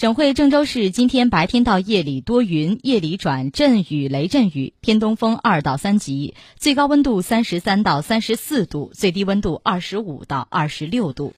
省会郑州市今天白天到夜里多云夜里转阵雨雷阵雨偏东风二到三级最高温度三十三到三十四度最低温度二十五到二十六度。